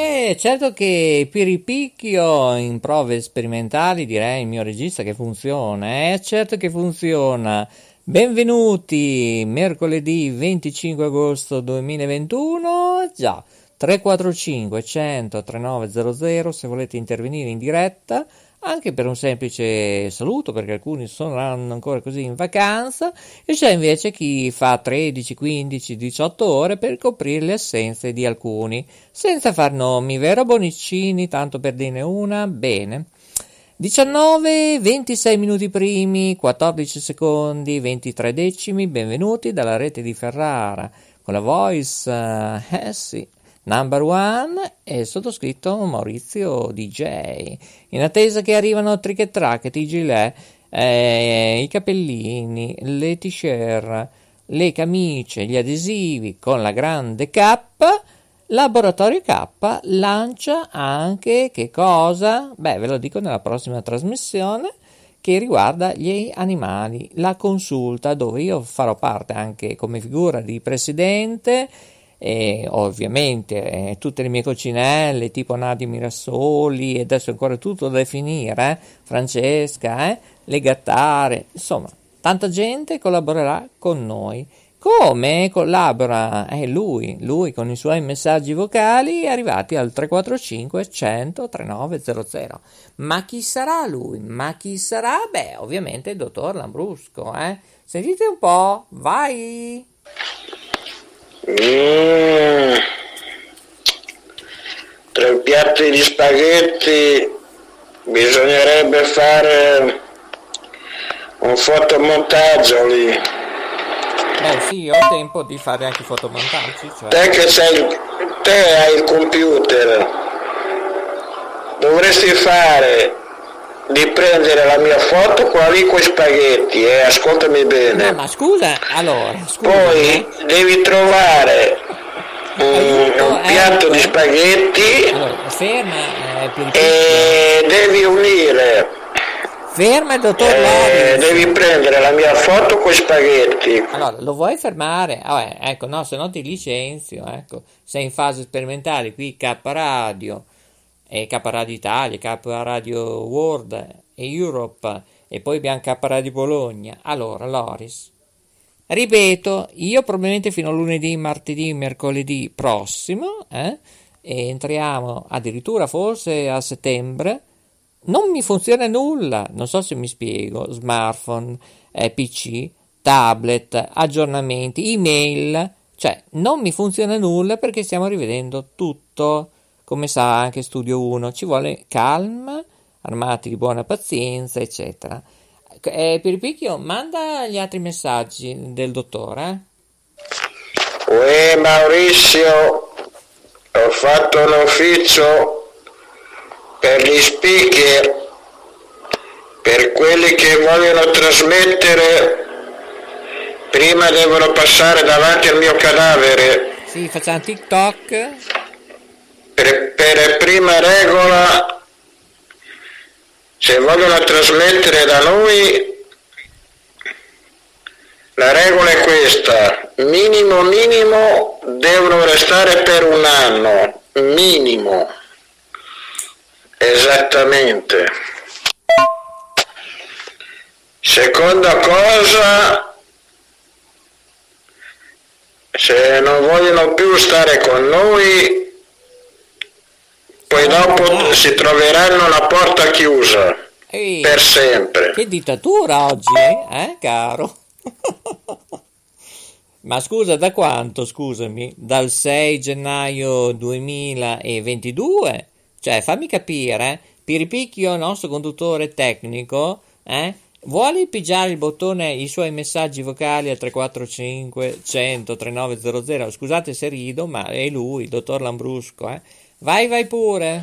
Eh, certo che Piripicchio in prove sperimentali direi il mio regista che funziona, eh, certo che funziona. Benvenuti, mercoledì 25 agosto 2021, già, 345 100 3900 se volete intervenire in diretta anche per un semplice saluto, perché alcuni saranno ancora così in vacanza, e c'è invece chi fa 13, 15, 18 ore per coprire le assenze di alcuni, senza far nomi, vero Bonicini, tanto per dirne una? Bene. 19, 26 minuti primi, 14 secondi, 23 decimi, benvenuti dalla rete di Ferrara, con la voice, uh, eh sì, Number one è sottoscritto Maurizio DJ. In attesa che arrivano trick e track, gilet, eh, i capellini, le t-shirt, le camicie, gli adesivi con la grande K, Laboratorio K lancia anche che cosa? Beh, ve lo dico nella prossima trasmissione che riguarda gli animali, la consulta dove io farò parte anche come figura di presidente e ovviamente eh, tutte le mie cocinelle tipo Nadia Mirassoli e adesso ancora tutto da definire eh? Francesca eh? le gattare insomma tanta gente collaborerà con noi come collabora eh, lui, lui con i suoi messaggi vocali arrivati al 345 100 3900 ma chi sarà lui? ma chi sarà? beh ovviamente il dottor Lambrusco eh? sentite un po' vai Mm. Tre piatti di spaghetti bisognerebbe fare un fotomontaggio lì. Beh sì, ho tempo di fare anche i fotomontaggi. Cioè. Te che sei, te hai il computer, dovresti fare di prendere la mia foto con quei spaghetti e eh, ascoltami bene. No, ma scusa, allora, scusa, Poi eh. devi trovare un, un eh, piatto eh, di spaghetti allora, ferma, eh, e devi unire Ferma dottor eh, Devi prendere la mia foto con i spaghetti. Allora, lo vuoi fermare? Ah, ecco, no, se no ti licenzio, ecco. Sei in fase sperimentale, qui K Radio e K Radio Italia, K Radio World e Europe e poi abbiamo K Radio Bologna. Allora, Loris, ripeto, io probabilmente fino a lunedì, martedì, mercoledì prossimo, eh, entriamo addirittura forse a settembre, non mi funziona nulla, non so se mi spiego, smartphone, eh, PC, tablet, aggiornamenti, email, cioè non mi funziona nulla perché stiamo rivedendo tutto come sa anche Studio 1, ci vuole calma, armati di buona pazienza, eccetera. Eh, Piripicchio, manda gli altri messaggi del dottore. Eh? Uè Maurizio, ho fatto un ufficio per gli speaker, per quelli che vogliono trasmettere, prima devono passare davanti al mio cadavere. Sì, facciamo TikTok per, prima regola, se vogliono trasmettere da noi, la regola è questa, minimo minimo devono restare per un anno, minimo, esattamente. Seconda cosa, se non vogliono più stare con noi, poi dopo si troveranno la porta chiusa Ehi, per sempre. Che dittatura oggi, eh, caro? Ma scusa, da quanto, scusami? Dal 6 gennaio 2022? Cioè, fammi capire, eh? Piripicchio, nostro conduttore tecnico, eh? Vuole pigiare il bottone i suoi messaggi vocali al 345 100 3900? Scusate se rido, ma è lui, il dottor Lambrusco, eh? Vai, vai pure.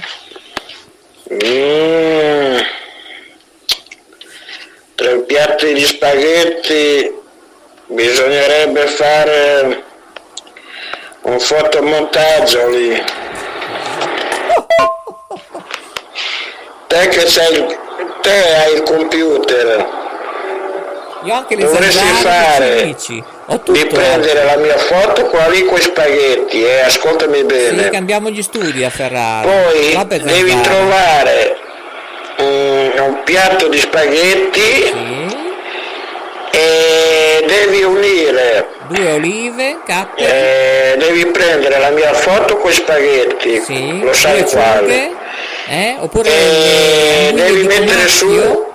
Mm. Tre piatti di spaghetti bisognerebbe fare un fotomontaggio lì. Te che sei, te hai il computer. Io anche le Dovresti fare di prendere la mia foto con quei spaghetti e eh, ascoltami bene. Sì, cambiamo gli studi a Ferrari. Poi devi trovare un, un, piatto di spaghetti sì. e devi unire due olive, cappe. Eh, devi prendere la mia foto con i spaghetti. Sì. Lo sai quale? Eh? Oppure e devi mettere su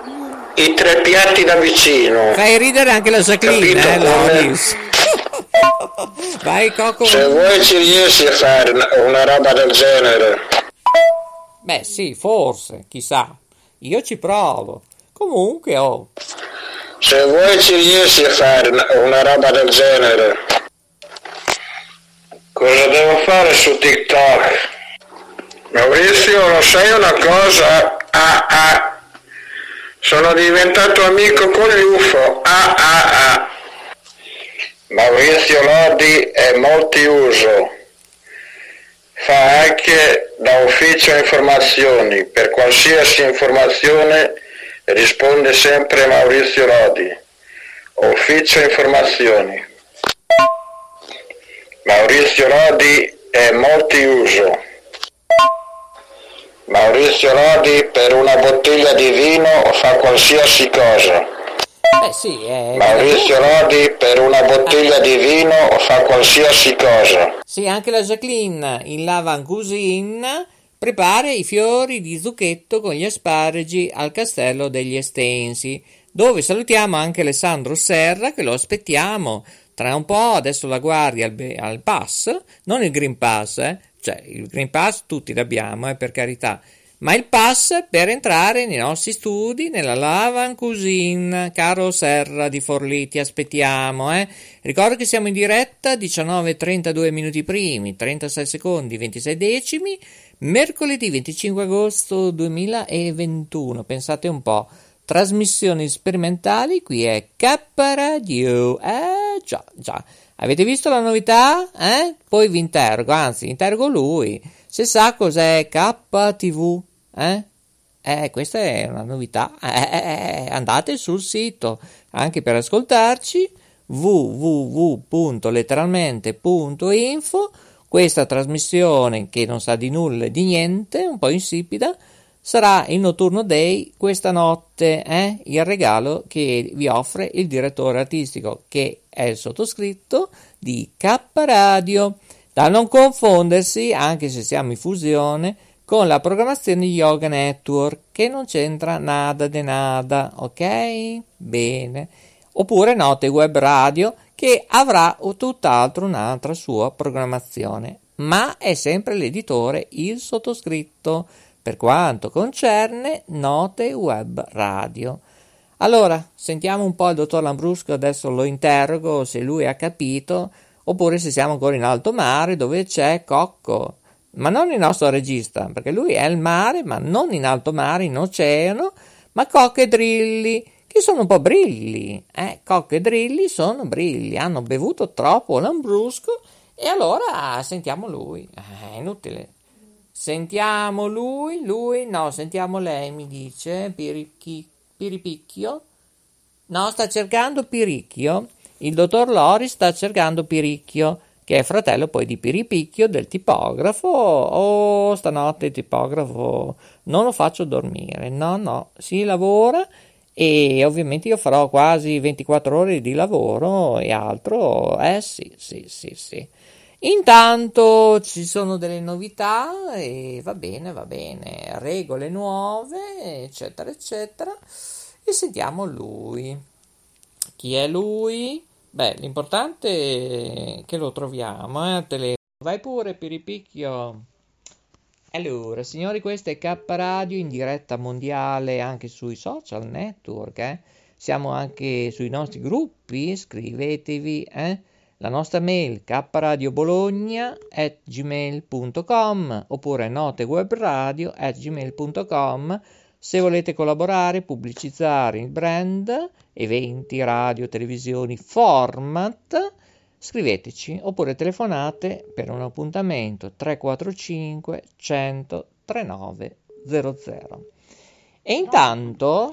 i tre piatti da vicino. Fai ridere anche la Jacqueline, eh, Loris. Vai Coco. Se vuoi ci riesci a fare una, una roba del genere. Beh sì, forse, chissà. Io ci provo. Comunque, oh. Se vuoi ci riesci a fare una, una roba del genere. Cosa devo fare su TikTok? Maurizio, lo sai una cosa? Ah, ah. Sono diventato amico con gli UFO. Ah, ah, ah. Maurizio Lodi è multiuso. Fa anche da ufficio informazioni. Per qualsiasi informazione risponde sempre Maurizio Lodi. Ufficio informazioni. Maurizio Lodi è multiuso. Maurizio Lodi per una bottiglia di vino fa qualsiasi cosa. Eh sì, è Maurizio Lodi per una bottiglia di vino fa qualsiasi cosa. Sì, anche la Jacqueline in Lavan Cuisine prepara i fiori di zucchetto con gli asparagi al castello degli Estensi, dove salutiamo anche Alessandro Serra che lo aspettiamo tra un po', adesso la guardia al, al pass, non il Green Pass, eh, cioè, il Green Pass tutti l'abbiamo, eh, per carità, ma il pass per entrare nei nostri studi nella Lavan Cuisine. Caro Serra di Forlì, ti aspettiamo, eh. Ricordo che siamo in diretta 19:32 minuti primi, 36 secondi, 26 decimi, mercoledì 25 agosto 2021. Pensate un po'. Trasmissioni sperimentali, qui è K Radio. Eh già, già. Avete visto la novità? Eh? Poi vi interrogo, anzi, interrogo lui. Se sa cos'è KTV, eh? Eh, questa è una novità. Eh, eh, eh, eh, andate sul sito anche per ascoltarci www.letteralmente.info. Questa trasmissione che non sa di nulla e di niente, un po' insipida, sarà il notturno day questa notte, eh? il regalo che vi offre il direttore artistico che è il sottoscritto di K Radio, da non confondersi, anche se siamo in fusione, con la programmazione Yoga Network che non c'entra nada de nada, ok? Bene. Oppure Note Web Radio che avrà tutt'altro un'altra sua programmazione, ma è sempre l'editore, il sottoscritto per quanto concerne Note Web Radio. Allora, sentiamo un po' il dottor Lambrusco, adesso lo interrogo se lui ha capito, oppure se siamo ancora in alto mare dove c'è Cocco, ma non il nostro regista, perché lui è il mare, ma non in alto mare, in oceano, ma Cocco e Drilli, che sono un po' brilli. Eh, Cocco e Drilli sono brilli, hanno bevuto troppo Lambrusco e allora sentiamo lui. Eh, è inutile. Sentiamo lui, lui, no, sentiamo lei, mi dice, Piricchi, Piripicchio. No, sta cercando Piricchio. Il dottor Lori sta cercando Piricchio, che è fratello poi di Piripicchio, del tipografo. Oh, stanotte il tipografo non lo faccio dormire. No, no, si lavora e ovviamente io farò quasi 24 ore di lavoro e altro. Eh sì, sì, sì, sì. Intanto ci sono delle novità e va bene, va bene, regole nuove, eccetera, eccetera. E sentiamo lui. Chi è lui? Beh, l'importante è che lo troviamo, eh, telefono. Vai pure, Piripicchio. Allora, signori, questo è K Radio in diretta mondiale anche sui social network, eh. Siamo anche sui nostri gruppi, iscrivetevi, eh la nostra mail kradiobologna at gmail.com oppure notewebradio at gmail.com se volete collaborare, pubblicizzare il brand, eventi, radio, televisioni, format, scriveteci oppure telefonate per un appuntamento 345 100 39 00. E intanto,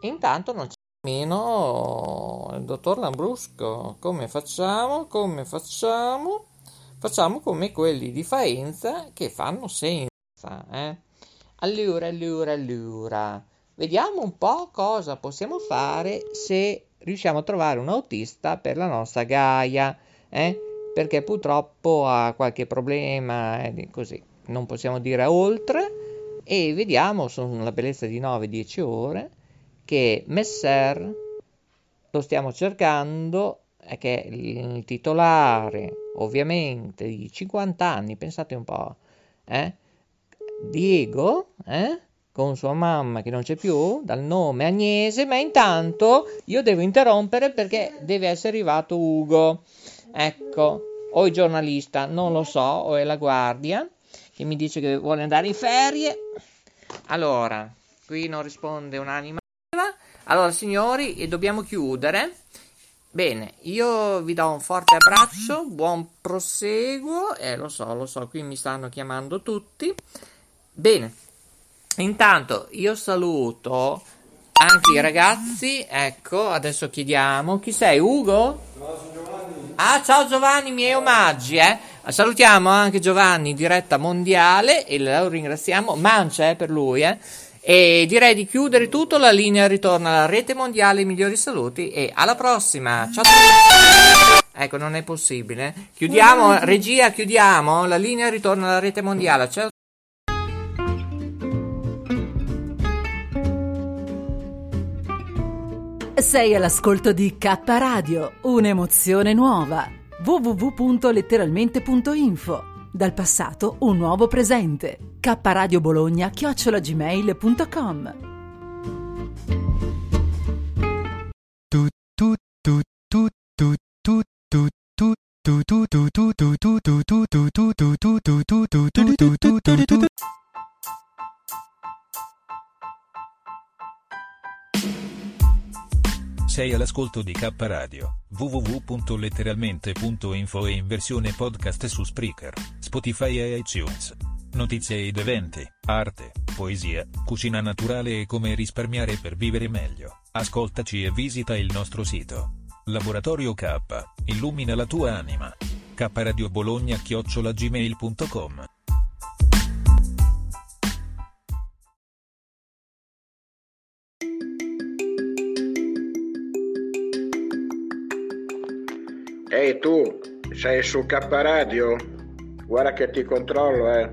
intanto non c'è nemmeno il dottor Lambrusco. Come facciamo? Come facciamo? Facciamo come quelli di Faenza che fanno senza, eh? Allora, allora, allora, vediamo un po' cosa possiamo fare se riusciamo a trovare un autista per la nostra Gaia, eh? Perché purtroppo ha qualche problema, eh, così. Non possiamo dire oltre e vediamo, sono la bellezza di 9-10 ore, che Messer lo stiamo cercando, che è il titolare, ovviamente, di 50 anni, pensate un po', eh? Diego, eh? con sua mamma che non c'è più, dal nome Agnese, ma intanto io devo interrompere perché deve essere arrivato Ugo. Ecco, o il giornalista, non lo so, o è la guardia che mi dice che vuole andare in ferie. Allora, qui non risponde un'anima. Allora, signori, dobbiamo chiudere. Bene, io vi do un forte abbraccio, buon proseguo. Eh, lo so, lo so, qui mi stanno chiamando tutti. Bene, intanto io saluto anche i ragazzi. Ecco, adesso chiediamo chi sei, Ugo? Ah, ciao Giovanni, miei omaggi, eh. Salutiamo anche Giovanni diretta mondiale e lo ringraziamo. Mancia eh, per lui, eh. E direi di chiudere tutto, la linea ritorna alla rete mondiale, migliori saluti e alla prossima. Ciao a tutti. Ecco, non è possibile. Chiudiamo, regia, chiudiamo, la linea ritorna alla rete mondiale. Ciao. Sei all'ascolto di K Radio, un'emozione nuova. www.letteralmente.info Dal passato un nuovo presente. K Radio Bologna chiocciolagmail.com Sei all'ascolto di K Radio, www.letteralmente.info e in versione podcast su Spreaker, Spotify e iTunes. Notizie ed eventi, arte, poesia, cucina naturale e come risparmiare per vivere meglio. Ascoltaci e visita il nostro sito. Laboratorio K, illumina la tua anima. K Radio Bologna chiocciolagmail.com Ehi tu, sei su K Radio? Guarda che ti controllo, eh.